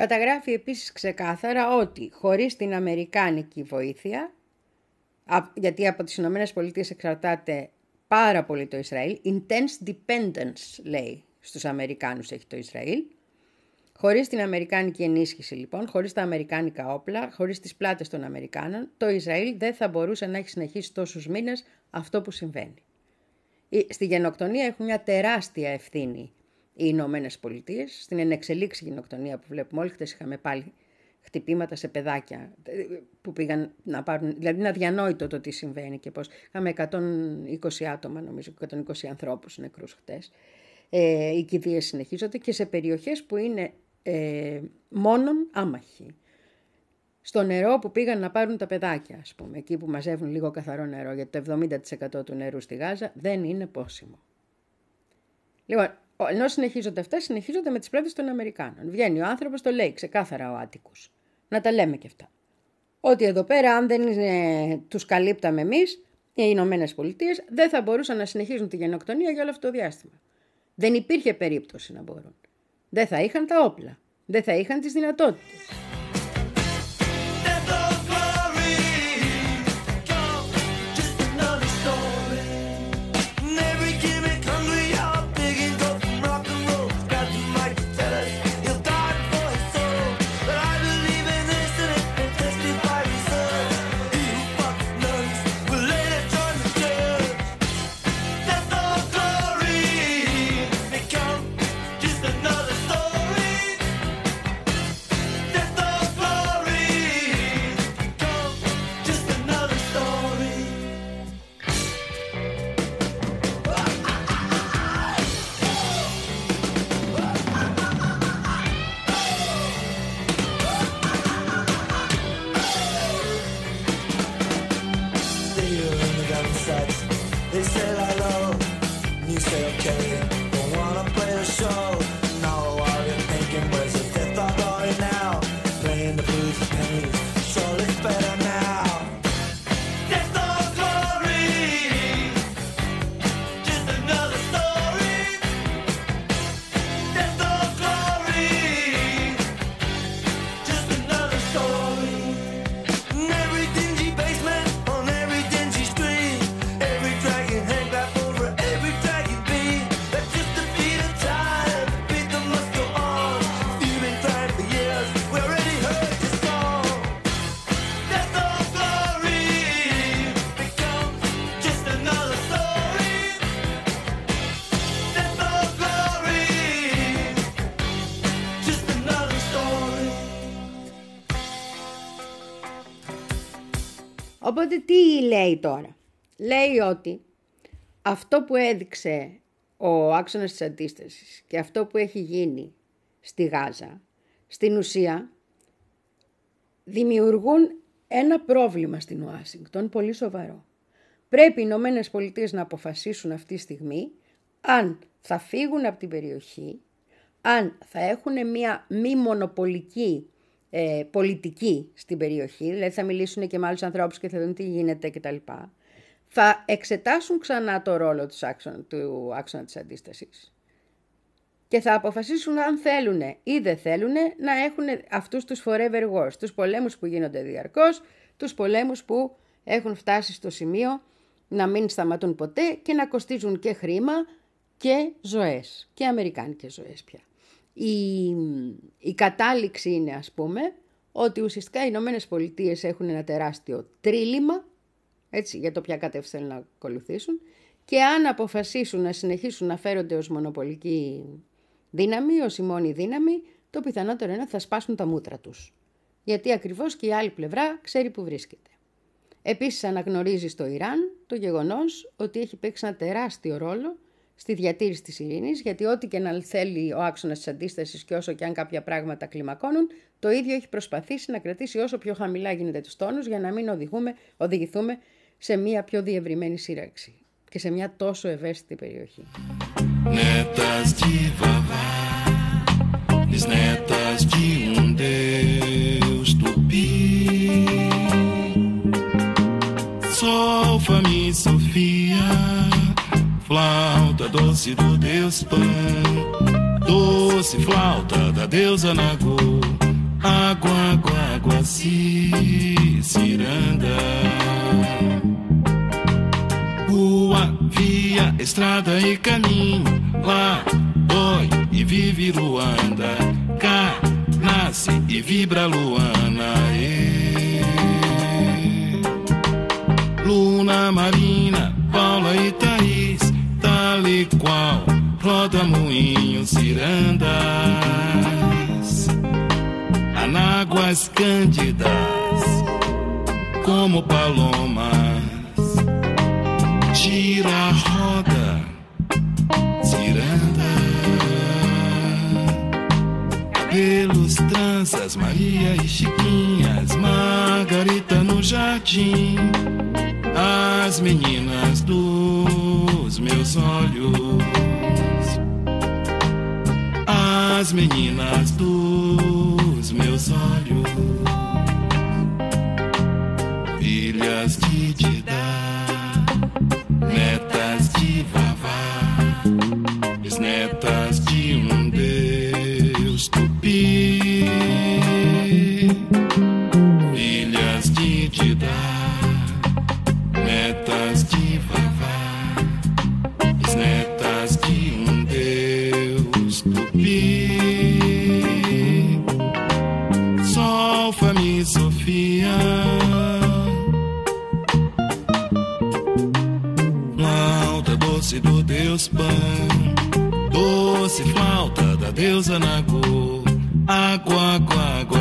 Καταγράφει επίσης ξεκάθαρα ότι χωρίς την Αμερικάνικη βοήθεια, α- γιατί από τις Ηνωμένες Πολιτείες εξαρτάται πάρα πολύ το Ισραήλ, intense dependence λέει στους Αμερικάνους έχει το Ισραήλ, χωρίς την Αμερικάνικη ενίσχυση λοιπόν, χωρίς τα Αμερικάνικα όπλα, χωρίς τις πλάτες των Αμερικάνων, το Ισραήλ δεν θα μπορούσε να έχει συνεχίσει τόσους μήνες αυτό που συμβαίνει. Η- Στη γενοκτονία έχουν μια τεράστια ευθύνη οι Ηνωμένες Πολιτείες. Στην ενεξελίξη γενοκτονία που βλέπουμε όλοι, χτες είχαμε πάλι χτυπήματα σε παιδάκια ε, που πήγαν να πάρουν, δηλαδή είναι αδιανόητο το τι συμβαίνει και πώς. Είχαμε 120 άτομα νομίζω, 120 ανθρώπους νεκρούς χτες. Ε, οι κηδείες συνεχίζονται και σε περιοχές που είναι ε, μόνον άμαχοι στο νερό που πήγαν να πάρουν τα παιδάκια, ας πούμε, εκεί που μαζεύουν λίγο καθαρό νερό, γιατί το 70% του νερού στη Γάζα δεν είναι πόσιμο. Λοιπόν, ο- ενώ συνεχίζονται αυτά, συνεχίζονται με τις πλάτες των Αμερικάνων. Βγαίνει ο άνθρωπος, το λέει ξεκάθαρα ο Άτικος. Να τα λέμε και αυτά. Ότι εδώ πέρα, αν δεν είναι, τους καλύπταμε εμείς, οι Ηνωμένες Πολιτείες δεν θα μπορούσαν να συνεχίζουν τη γενοκτονία για όλο αυτό το διάστημα. Δεν υπήρχε περίπτωση να μπορούν. Δεν θα είχαν τα όπλα. Δεν θα είχαν τις δυνατότητες. Λέει τώρα. Λέει ότι αυτό που έδειξε ο άξονας της αντίστασης και αυτό που έχει γίνει στη Γάζα, στην ουσία δημιουργούν ένα πρόβλημα στην Ουάσιγκτον πολύ σοβαρό. Πρέπει οι Ηνωμένες Πολιτείες να αποφασίσουν αυτή τη στιγμή αν θα φύγουν από την περιοχή, αν θα έχουν μια μη μονοπολική ε, πολιτική στην περιοχή, δηλαδή θα μιλήσουν και με άλλους ανθρώπους και θα δουν τι γίνεται κτλ. Θα εξετάσουν ξανά το ρόλο του άξονα, του άξονα της αντίστασης και θα αποφασίσουν αν θέλουν ή δεν θέλουν να έχουν αυτούς τους forever wars, τους πολέμους που γίνονται διαρκώς, τους πολέμους που έχουν φτάσει στο σημείο να μην σταματούν ποτέ και να κοστίζουν και χρήμα και ζωές, και αμερικάνικες ζωές πια. Η, η κατάληξη είναι ας πούμε ότι ουσιαστικά οι Ηνωμένες Πολιτείες έχουν ένα τεράστιο τρίλημα έτσι, για το ποια κατεύθυνση θέλουν να ακολουθήσουν και αν αποφασίσουν να συνεχίσουν να φέρονται ως μονοπολική δύναμη, ως η μόνη δύναμη, το πιθανότερο είναι ότι θα σπάσουν τα μούτρα τους. Γιατί ακριβώς και η άλλη πλευρά ξέρει που βρίσκεται. Επίσης αναγνωρίζει στο Ιράν το γεγονός ότι έχει παίξει ένα τεράστιο ρόλο στη διατήρηση της ειρήνης, γιατί ό,τι και να θέλει ο άξονας της αντίστασης και όσο και αν κάποια πράγματα κλιμακώνουν, το ίδιο έχει προσπαθήσει να κρατήσει όσο πιο χαμηλά γίνεται τους τόνους για να μην οδηγούμε, οδηγηθούμε σε μια πιο διευρυμένη σύραξη και σε μια τόσο ευαίσθητη περιοχή. Netas de vavá, flauta doce do Deus Pan, doce flauta da deusa Nagô, água, água, água, si, ciranda. Rua, via, estrada e caminho. Lá, dói e vive Luanda. Cá, nasce e vibra Luana. ê. Roda moinho, cirandas. Anáguas cândidas, como palomas gira a roda, ciranda. Cabelos, tranças, Maria e Chiquinhas, Margarita no jardim. As meninas dos meus olhos. As meninas dos meus olhos.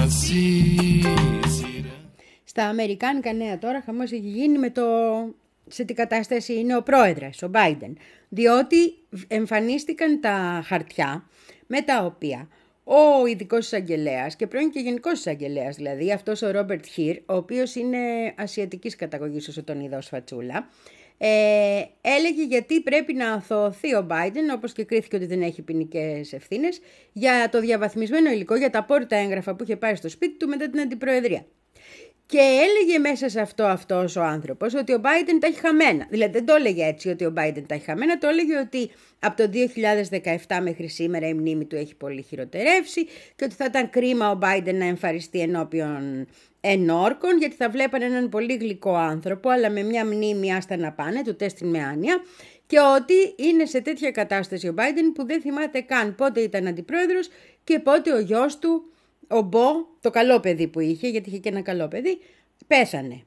Si. Στα Αμερικάνικα νέα τώρα χαμός έχει γίνει με το σε τι κατάσταση είναι ο πρόεδρος, ο Biden. Διότι εμφανίστηκαν τα χαρτιά με τα οποία ο ειδικός εισαγγελέας και πρώην και γενικός εισαγγελέας, δηλαδή αυτός ο Ρόμπερτ Χιρ, ο οποίος είναι ασιατικής καταγωγής όσο τον είδα ως φατσούλα, ε, έλεγε γιατί πρέπει να αθωωωθεί ο Biden, όπως και κρίθηκε ότι δεν έχει ποινικές ευθύνες, για το διαβαθμισμένο υλικό, για τα απόρριτα έγγραφα που είχε πάρει στο σπίτι του μετά την αντιπροεδρία. Και έλεγε μέσα σε αυτό αυτός ο άνθρωπος ότι ο Biden τα έχει χαμένα. Δηλαδή δεν το έλεγε έτσι ότι ο Biden τα έχει χαμένα, το έλεγε ότι από το 2017 μέχρι σήμερα η μνήμη του έχει πολύ χειροτερεύσει και ότι θα ήταν κρίμα ο Biden να εμφαριστεί ενώπιον ενόρκων γιατί θα βλέπανε έναν πολύ γλυκό άνθρωπο αλλά με μια μνήμη άστα να πάνε, του τέστην με άνοια και ότι είναι σε τέτοια κατάσταση ο Biden που δεν θυμάται καν πότε ήταν αντιπρόεδρος και πότε ο γιος του ο Μπο, το καλό παιδί που είχε, γιατί είχε και ένα καλό παιδί, πέθανε.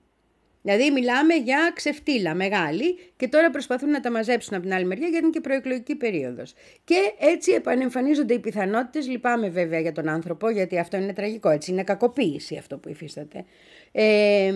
Δηλαδή μιλάμε για ξεφτύλα μεγάλη και τώρα προσπαθούν να τα μαζέψουν από την άλλη μεριά γιατί είναι και προεκλογική περίοδος. Και έτσι επανεμφανίζονται οι πιθανότητες, λυπάμαι βέβαια για τον άνθρωπο γιατί αυτό είναι τραγικό, έτσι είναι κακοποίηση αυτό που υφίσταται. Ε,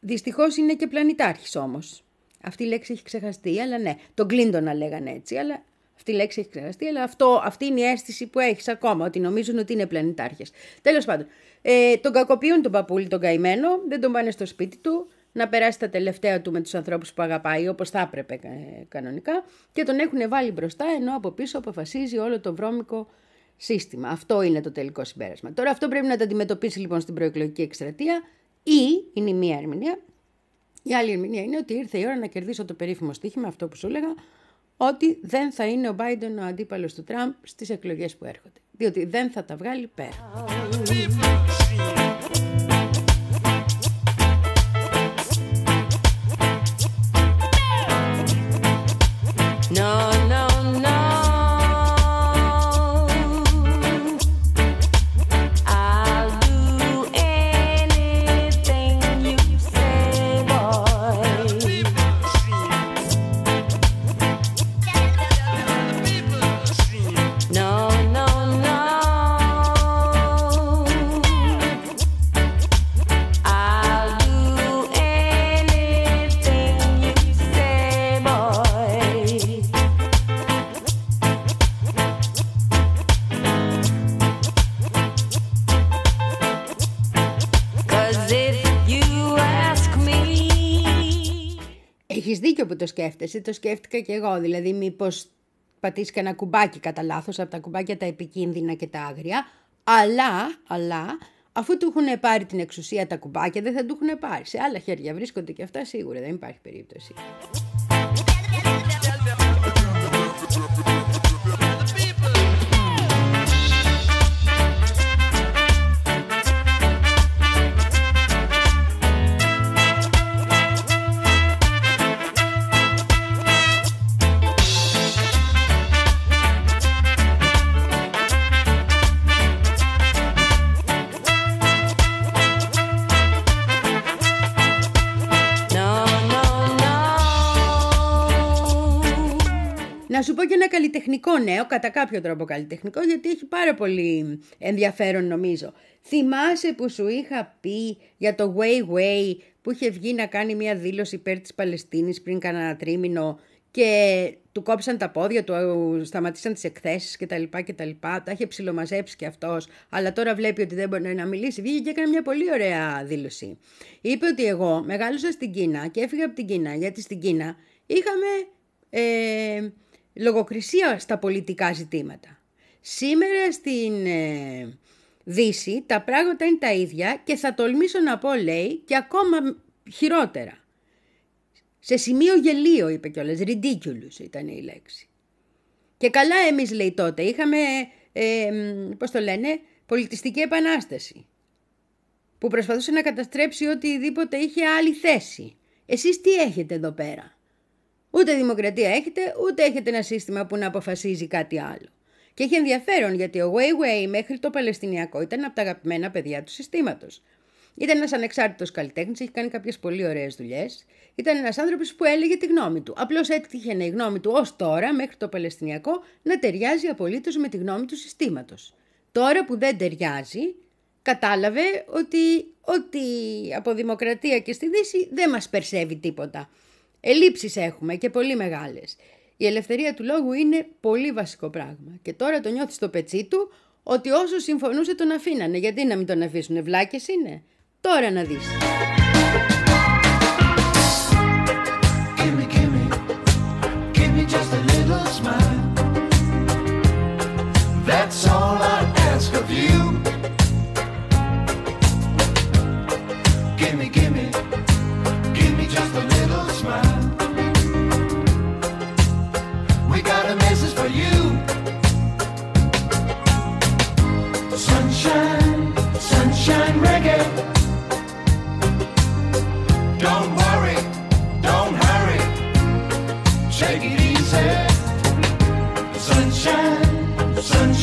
δυστυχώς είναι και πλανητάρχης όμως. Αυτή η λέξη έχει ξεχαστεί, αλλά ναι, τον Κλίντονα λέγανε έτσι, αλλά αυτή η λέξη έχει ξεχαστεί, αλλά αυτό, αυτή είναι η αίσθηση που έχεις ακόμα, ότι νομίζουν ότι είναι πλανητάρχες. Τέλος πάντων, ε, τον κακοποιούν τον παππούλη τον καημένο, δεν τον πάνε στο σπίτι του, να περάσει τα τελευταία του με τους ανθρώπους που αγαπάει όπως θα έπρεπε ε, κανονικά και τον έχουν βάλει μπροστά ενώ από πίσω αποφασίζει όλο το βρώμικο σύστημα. Αυτό είναι το τελικό συμπέρασμα. Τώρα αυτό πρέπει να το αντιμετωπίσει λοιπόν στην προεκλογική εκστρατεία ή είναι η μία ερμηνεία. Η άλλη ερμηνεία είναι ότι ήρθε η ώρα να κερδίσω το περίφημο στοίχημα, αυτό που σου έλεγα, ότι δεν θα είναι ο Biden ο αντίπαλος του Τραμπ στις εκλογές που έρχονται. Διότι δεν θα τα βγάλει πέρα. Σκέφτεσαι, το σκέφτηκα και εγώ. Δηλαδή, μήπως πατήσεις ένα κουμπάκι κατά λάθος από τα κουμπάκια τα επικίνδυνα και τα άγρια. Αλλά, αλλά, αφού του έχουν πάρει την εξουσία τα κουμπάκια, δεν θα του έχουν πάρει. Σε άλλα χέρια βρίσκονται και αυτά σίγουρα, δεν υπάρχει περίπτωση. Σου πω και ένα καλλιτεχνικό νέο, κατά κάποιο τρόπο καλλιτεχνικό, γιατί έχει πάρα πολύ ενδιαφέρον νομίζω. Θυμάσαι που σου είχα πει για το Way Way που είχε βγει να κάνει μια δήλωση υπέρ της Παλαιστίνης πριν κανένα τρίμηνο και του κόψαν τα πόδια του, σταματήσαν τις εκθέσεις κτλ. κτλ. Τα είχε ψιλομαζέψει και αυτός, αλλά τώρα βλέπει ότι δεν μπορεί να μιλήσει. Βγήκε και έκανε μια πολύ ωραία δήλωση. Είπε ότι εγώ μεγάλωσα στην Κίνα και έφυγα από την Κίνα, γιατί στην Κίνα είχαμε ε, λογοκρισία στα πολιτικά ζητήματα. Σήμερα στην ε, Δύση τα πράγματα είναι τα ίδια και θα τολμήσω να πω, λέει, και ακόμα χειρότερα. Σε σημείο γελίο, είπε κιόλας, ridiculous ήταν η λέξη. Και καλά εμείς, λέει τότε, είχαμε, ε, μ, πώς το λένε, πολιτιστική επανάσταση που προσπαθούσε να καταστρέψει οτιδήποτε είχε άλλη θέση. Εσείς τι έχετε εδώ πέρα; Ούτε δημοκρατία έχετε, ούτε έχετε ένα σύστημα που να αποφασίζει κάτι άλλο. Και έχει ενδιαφέρον γιατί ο Way Way μέχρι το Παλαιστινιακό ήταν από τα αγαπημένα παιδιά του συστήματος. Ήταν ένας ανεξάρτητος καλλιτέχνης, έχει κάνει κάποιες πολύ ωραίες δουλειές. Ήταν ένας άνθρωπος που έλεγε τη γνώμη του. Απλώς έτυχε η γνώμη του ως τώρα, μέχρι το Παλαιστινιακό, να ταιριάζει απολύτως με τη γνώμη του συστήματος. Τώρα που δεν ταιριάζει, κατάλαβε ότι, ότι από δημοκρατία και στη Δύση δεν μας περσεύει τίποτα. Ελλείψεις έχουμε και πολύ μεγάλες. Η ελευθερία του λόγου είναι πολύ βασικό πράγμα. Και τώρα το νιώθεις στο πετσί του ότι όσο συμφωνούσε τον αφήνανε. Γιατί να μην τον αφήσουν, βλάκες είναι. Τώρα να δεις.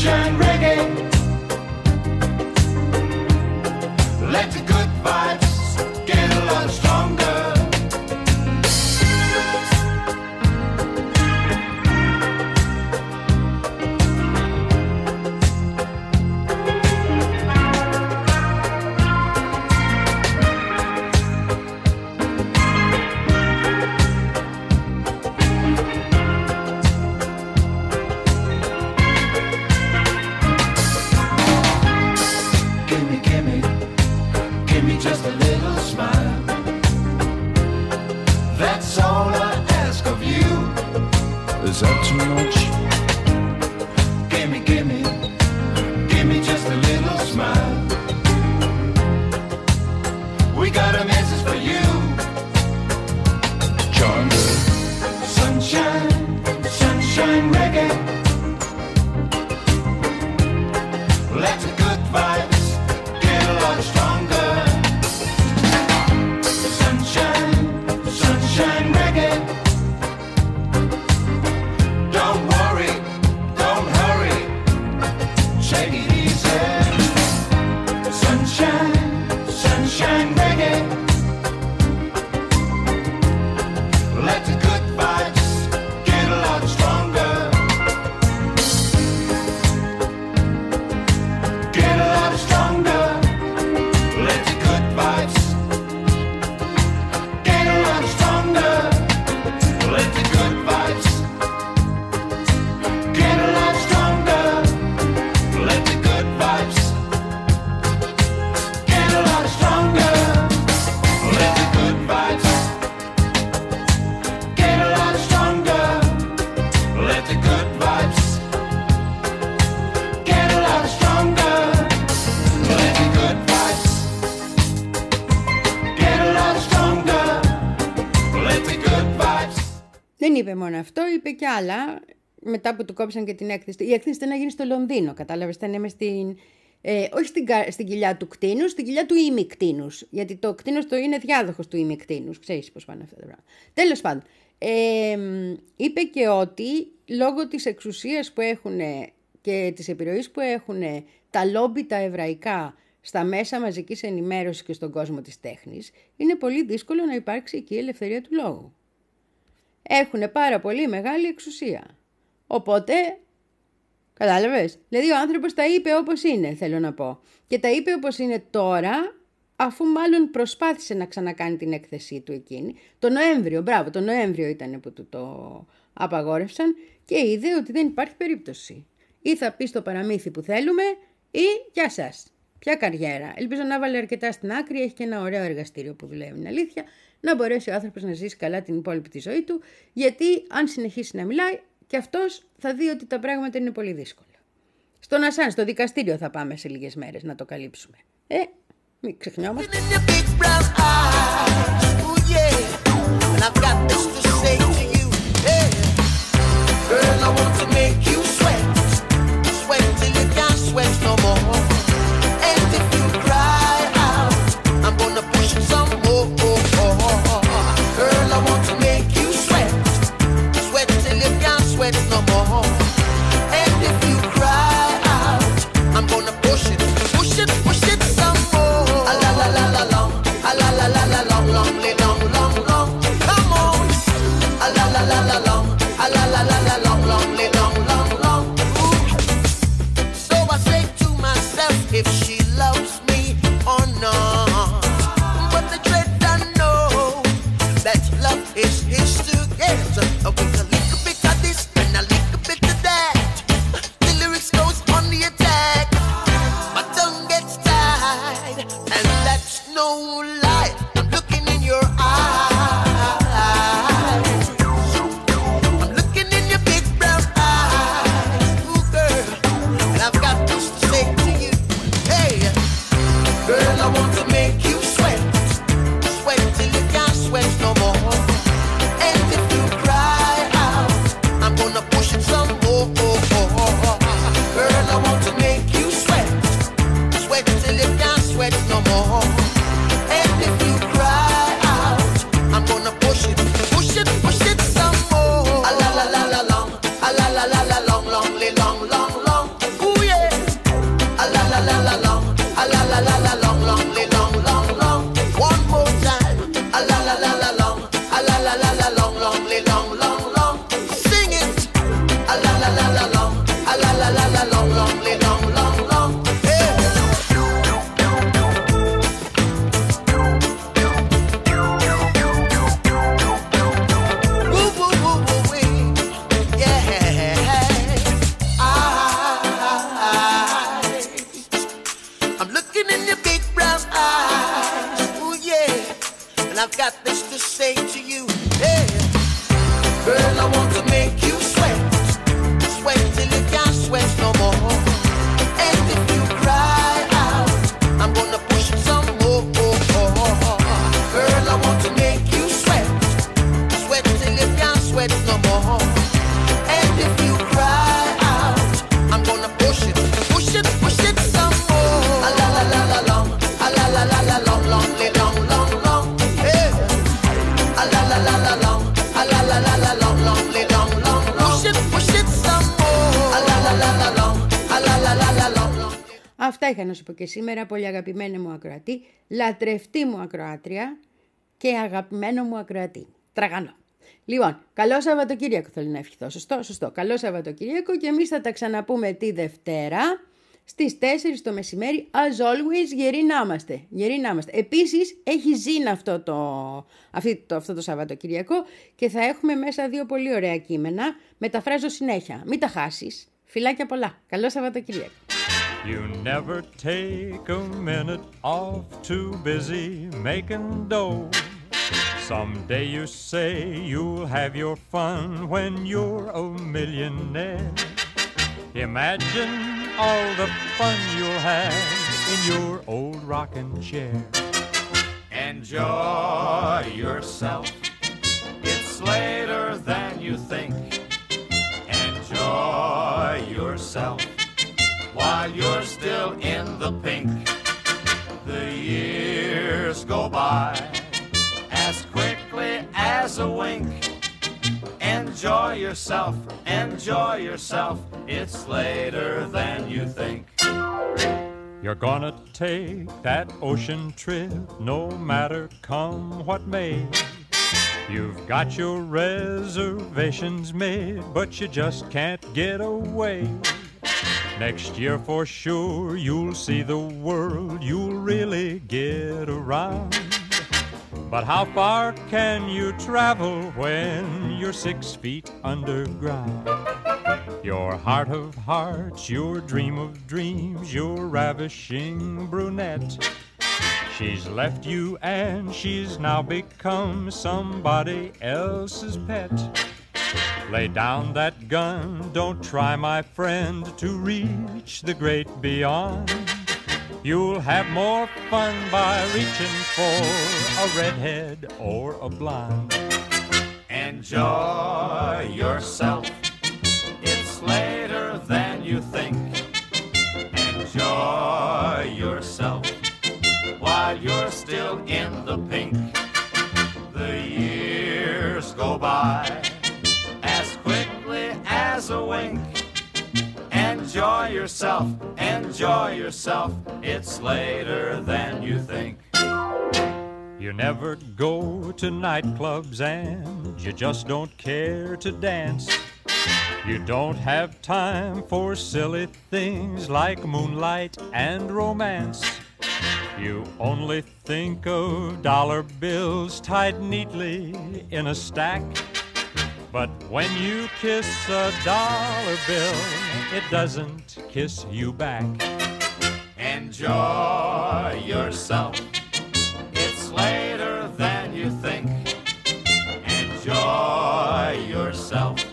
sunshine rays. Δεν είπε μόνο αυτό, είπε και άλλα. Μετά που του κόψαν και την έκθεση. Η έκθεση ήταν να γίνει στο Λονδίνο, κατάλαβες. Ήταν με στην. Ε, όχι στην, κα- στην κοιλιά του κτίνους, στην κοιλιά του ημικτίνους. Γιατί το κτίνος το είναι διάδοχος του ημικτίνους. Ξέρεις πώς πάνε αυτά τα πράγματα. Τέλος πάντων. Ε, μ, είπε και ότι λόγω της εξουσίας που έχουν και της επιρροής που έχουν τα λόμπι τα εβραϊκά στα μέσα μαζικής ενημέρωσης και στον κόσμο της τέχνης, είναι πολύ δύσκολο να υπάρξει εκεί η ελευθερία του λόγου έχουν πάρα πολύ μεγάλη εξουσία. Οπότε, κατάλαβες, δηλαδή ο άνθρωπος τα είπε όπως είναι, θέλω να πω. Και τα είπε όπως είναι τώρα, αφού μάλλον προσπάθησε να ξανακάνει την έκθεσή του εκείνη. Το Νοέμβριο, μπράβο, το Νοέμβριο ήταν που του το απαγόρευσαν και είδε ότι δεν υπάρχει περίπτωση. Ή θα πεις στο παραμύθι που θέλουμε ή γεια σας. Ποια καριέρα. Ελπίζω να βάλει αρκετά στην άκρη, έχει και ένα ωραίο εργαστήριο που δουλεύει, είναι αλήθεια, να μπορέσει ο άνθρωπος να ζήσει καλά την υπόλοιπη τη ζωή του, γιατί αν συνεχίσει να μιλάει, και αυτός θα δει ότι τα πράγματα είναι πολύ δύσκολα. Στον Ασάν, στο δικαστήριο θα πάμε σε λίγες μέρες να το καλύψουμε. Ε, μην ξεχνιόμαστε. in your big brown eyes. Ooh, yeah. And I've got this to say to you. Hey. Girl, I want to make you sweat. Sweat till you can't sweat no more. Αυτά είχα να σου πω και σήμερα, πολύ αγαπημένη μου ακροατή, λατρευτή μου ακροάτρια και αγαπημένο μου ακροατή. Τραγανό. Λοιπόν, καλό Σαββατοκύριακο θέλω να ευχηθώ. Σωστό, σωστό. Καλό Σαββατοκύριακο και εμείς θα τα ξαναπούμε τη Δευτέρα στις 4 το μεσημέρι. As always, γεροί να είμαστε. Γεροί να είμαστε. Επίσης, έχει ζήν αυτό το, αυτή, το, αυτό το Σαββατοκύριακο και θα έχουμε μέσα δύο πολύ ωραία κείμενα. Μεταφράζω συνέχεια. Μην τα χάσεις. Φιλάκια πολλά. Καλό Σαββατοκύριακο. You never take a minute off, too busy making dough. Someday you say you'll have your fun when you're a millionaire. Imagine all the fun you'll have in your old rocking chair. Enjoy yourself. It's later than you think. Enjoy yourself while you're still in the pink. The years go by as quickly as a wink. Enjoy yourself, enjoy yourself. It's later than you think. You're gonna take that ocean trip no matter come what may. You've got your reservations made, but you just can't get away. Next year for sure you'll see the world, you'll really get around. But how far can you travel when you're six feet underground? Your heart of hearts, your dream of dreams, your ravishing brunette. She's left you and she's now become somebody else's pet. Lay down that gun, don't try, my friend, to reach the great beyond. You'll have more fun by reaching for a redhead or a blonde. Enjoy yourself. It's later than you think. Enjoy yourself while you're still in the pink. The years go by as a wink. Enjoy yourself, enjoy yourself. It's later than you think. You never go to nightclubs and you just don't care to dance. You don't have time for silly things like moonlight and romance. You only think of dollar bills tied neatly in a stack. But when you kiss a dollar bill, it doesn't kiss you back. Enjoy yourself. It's later than you think. Enjoy yourself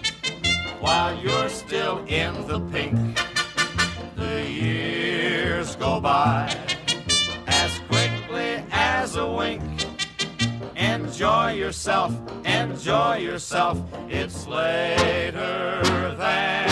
while you're still in the pink. The years go by Enjoy yourself, enjoy yourself. It's later than.